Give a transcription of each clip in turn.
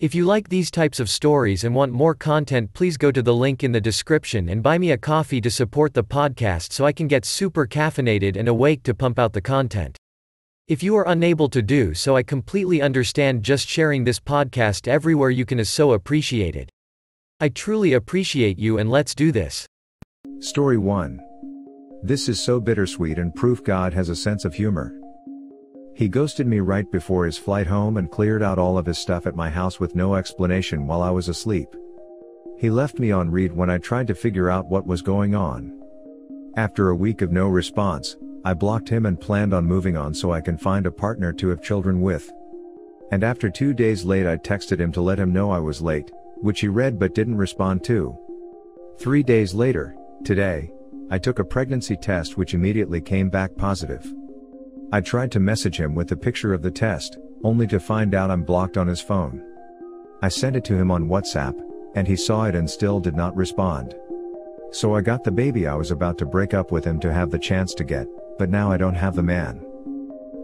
If you like these types of stories and want more content, please go to the link in the description and buy me a coffee to support the podcast so I can get super caffeinated and awake to pump out the content. If you are unable to do so, I completely understand just sharing this podcast everywhere you can is so appreciated. I truly appreciate you and let's do this. Story 1. This is so bittersweet and proof God has a sense of humor. He ghosted me right before his flight home and cleared out all of his stuff at my house with no explanation while I was asleep. He left me on read when I tried to figure out what was going on. After a week of no response, I blocked him and planned on moving on so I can find a partner to have children with. And after two days late I texted him to let him know I was late, which he read but didn't respond to. Three days later, today, I took a pregnancy test which immediately came back positive. I tried to message him with a picture of the test, only to find out I'm blocked on his phone. I sent it to him on WhatsApp, and he saw it and still did not respond. So I got the baby I was about to break up with him to have the chance to get, but now I don't have the man.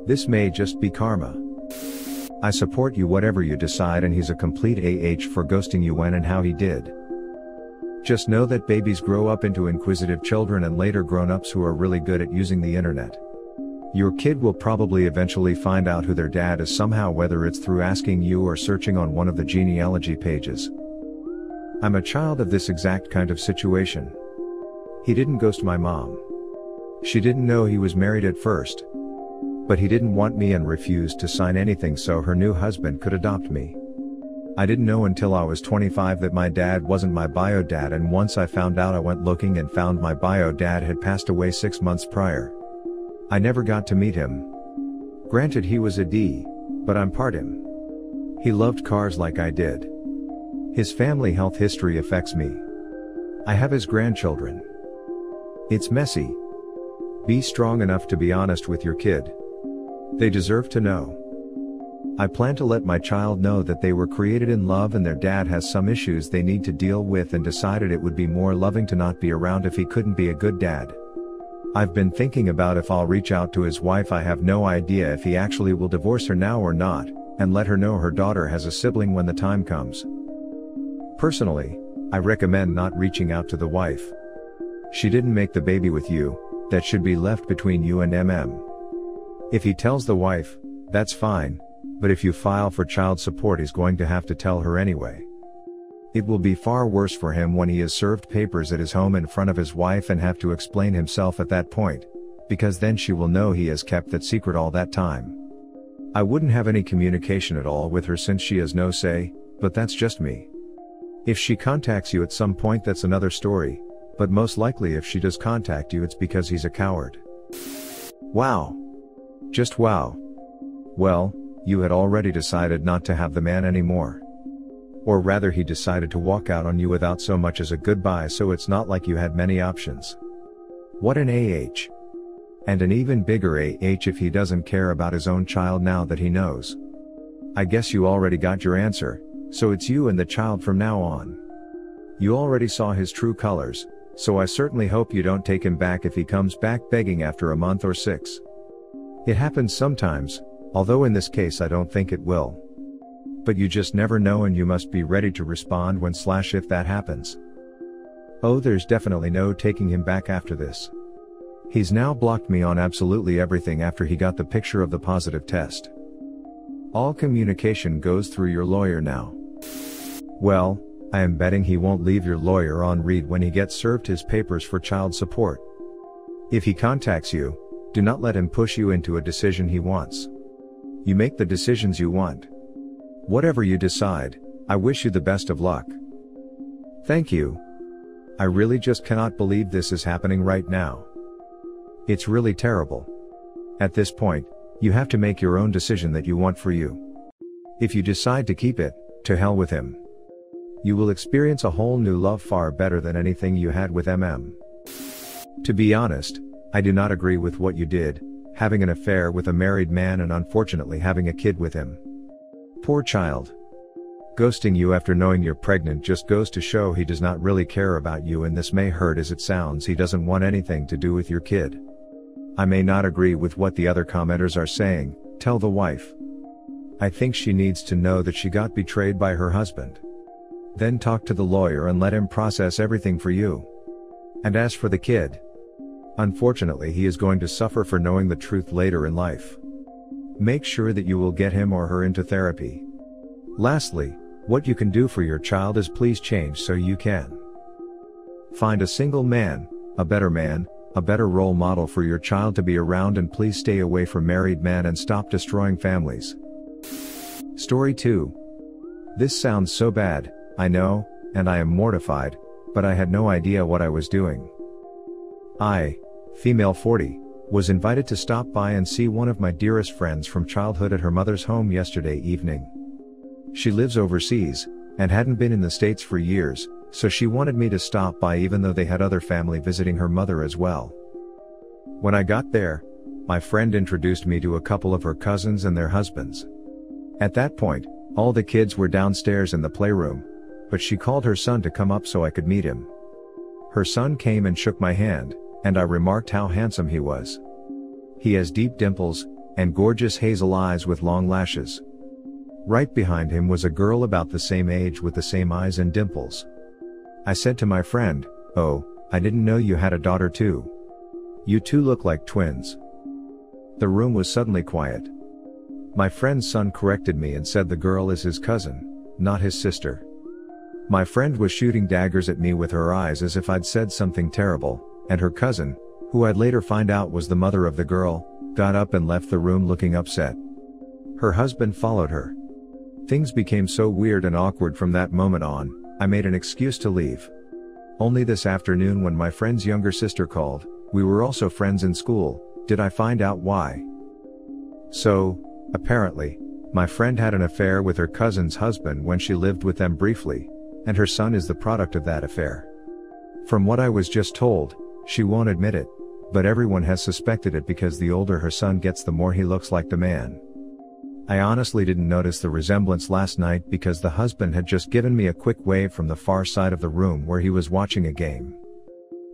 This may just be karma. I support you whatever you decide and he's a complete AH for ghosting you when and how he did. Just know that babies grow up into inquisitive children and later grown-ups who are really good at using the internet. Your kid will probably eventually find out who their dad is somehow whether it's through asking you or searching on one of the genealogy pages. I'm a child of this exact kind of situation. He didn't ghost my mom. She didn't know he was married at first. But he didn't want me and refused to sign anything so her new husband could adopt me. I didn't know until I was 25 that my dad wasn't my bio dad and once I found out I went looking and found my bio dad had passed away six months prior. I never got to meet him. Granted he was a D, but I'm part him. He loved cars like I did. His family health history affects me. I have his grandchildren. It's messy. Be strong enough to be honest with your kid. They deserve to know. I plan to let my child know that they were created in love and their dad has some issues they need to deal with and decided it would be more loving to not be around if he couldn't be a good dad. I've been thinking about if I'll reach out to his wife I have no idea if he actually will divorce her now or not, and let her know her daughter has a sibling when the time comes. Personally, I recommend not reaching out to the wife. She didn't make the baby with you, that should be left between you and MM. If he tells the wife, that's fine, but if you file for child support he's going to have to tell her anyway. It will be far worse for him when he has served papers at his home in front of his wife and have to explain himself at that point, because then she will know he has kept that secret all that time. I wouldn't have any communication at all with her since she has no say, but that's just me. If she contacts you at some point that's another story, but most likely if she does contact you it's because he's a coward. Wow. Just wow. Well, you had already decided not to have the man anymore. Or rather he decided to walk out on you without so much as a goodbye so it's not like you had many options. What an AH. And an even bigger AH if he doesn't care about his own child now that he knows. I guess you already got your answer, so it's you and the child from now on. You already saw his true colors, so I certainly hope you don't take him back if he comes back begging after a month or six. It happens sometimes, although in this case I don't think it will but you just never know and you must be ready to respond when slash if that happens. Oh there's definitely no taking him back after this. He's now blocked me on absolutely everything after he got the picture of the positive test. All communication goes through your lawyer now. Well, I am betting he won't leave your lawyer on read when he gets served his papers for child support. If he contacts you, do not let him push you into a decision he wants. You make the decisions you want. Whatever you decide, I wish you the best of luck. Thank you. I really just cannot believe this is happening right now. It's really terrible. At this point, you have to make your own decision that you want for you. If you decide to keep it, to hell with him. You will experience a whole new love far better than anything you had with MM. To be honest, I do not agree with what you did, having an affair with a married man and unfortunately having a kid with him. Poor child. Ghosting you after knowing you're pregnant just goes to show he does not really care about you and this may hurt as it sounds he doesn't want anything to do with your kid. I may not agree with what the other commenters are saying, tell the wife. I think she needs to know that she got betrayed by her husband. Then talk to the lawyer and let him process everything for you. And as for the kid, unfortunately, he is going to suffer for knowing the truth later in life. Make sure that you will get him or her into therapy. Lastly, what you can do for your child is please change so you can find a single man, a better man, a better role model for your child to be around and please stay away from married men and stop destroying families. Story 2. This sounds so bad, I know, and I am mortified, but I had no idea what I was doing. I, female 40, was invited to stop by and see one of my dearest friends from childhood at her mother's home yesterday evening. She lives overseas, and hadn't been in the States for years, so she wanted me to stop by even though they had other family visiting her mother as well. When I got there, my friend introduced me to a couple of her cousins and their husbands. At that point, all the kids were downstairs in the playroom, but she called her son to come up so I could meet him. Her son came and shook my hand, and I remarked how handsome he was. He has deep dimples, and gorgeous hazel eyes with long lashes. Right behind him was a girl about the same age with the same eyes and dimples. I said to my friend, Oh, I didn't know you had a daughter too. You two look like twins. The room was suddenly quiet. My friend's son corrected me and said the girl is his cousin, not his sister. My friend was shooting daggers at me with her eyes as if I'd said something terrible, and her cousin, who I'd later find out was the mother of the girl, got up and left the room looking upset. Her husband followed her. Things became so weird and awkward from that moment on, I made an excuse to leave. Only this afternoon when my friend's younger sister called, we were also friends in school, did I find out why. So, apparently, my friend had an affair with her cousin's husband when she lived with them briefly, and her son is the product of that affair. From what I was just told, she won't admit it, but everyone has suspected it because the older her son gets the more he looks like the man. I honestly didn't notice the resemblance last night because the husband had just given me a quick wave from the far side of the room where he was watching a game.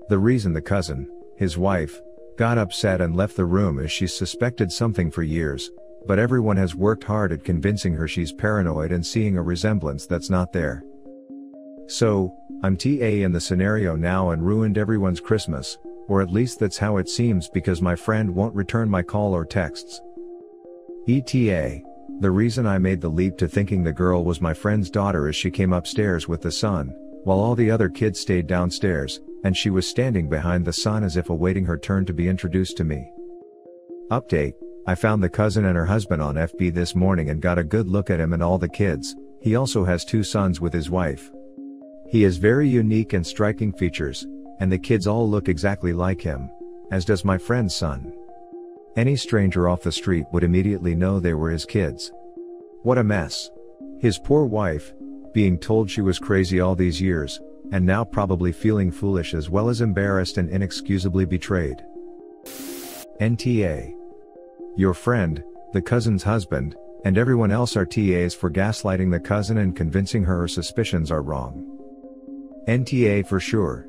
The reason the cousin, his wife, got upset and left the room is she's suspected something for years, but everyone has worked hard at convincing her she's paranoid and seeing a resemblance that's not there. So, I'm TA in the scenario now and ruined everyone's Christmas, or at least that's how it seems because my friend won't return my call or texts. ETA. The reason I made the leap to thinking the girl was my friend's daughter is she came upstairs with the son, while all the other kids stayed downstairs, and she was standing behind the son as if awaiting her turn to be introduced to me. Update I found the cousin and her husband on FB this morning and got a good look at him and all the kids. He also has two sons with his wife. He has very unique and striking features, and the kids all look exactly like him, as does my friend's son. Any stranger off the street would immediately know they were his kids. What a mess. His poor wife, being told she was crazy all these years, and now probably feeling foolish as well as embarrassed and inexcusably betrayed. NTA. Your friend, the cousin's husband, and everyone else are TAs for gaslighting the cousin and convincing her her suspicions are wrong. NTA for sure.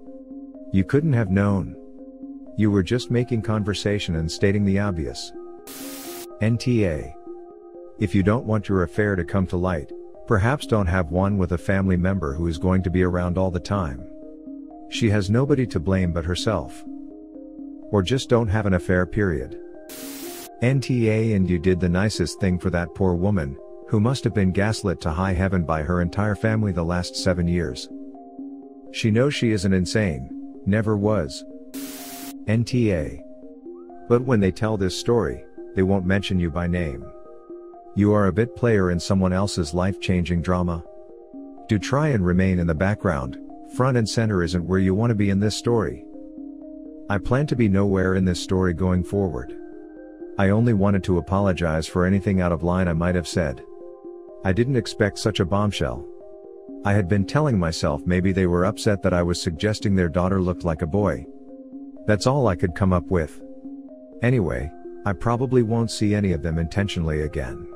You couldn't have known. You were just making conversation and stating the obvious. NTA. If you don't want your affair to come to light, perhaps don't have one with a family member who is going to be around all the time. She has nobody to blame but herself. Or just don't have an affair period. NTA and you did the nicest thing for that poor woman, who must have been gaslit to high heaven by her entire family the last seven years. She knows she isn't insane, never was, NTA. But when they tell this story, they won't mention you by name. You are a bit player in someone else's life changing drama. Do try and remain in the background, front and center isn't where you want to be in this story. I plan to be nowhere in this story going forward. I only wanted to apologize for anything out of line I might have said. I didn't expect such a bombshell. I had been telling myself maybe they were upset that I was suggesting their daughter looked like a boy, that's all I could come up with. Anyway, I probably won't see any of them intentionally again.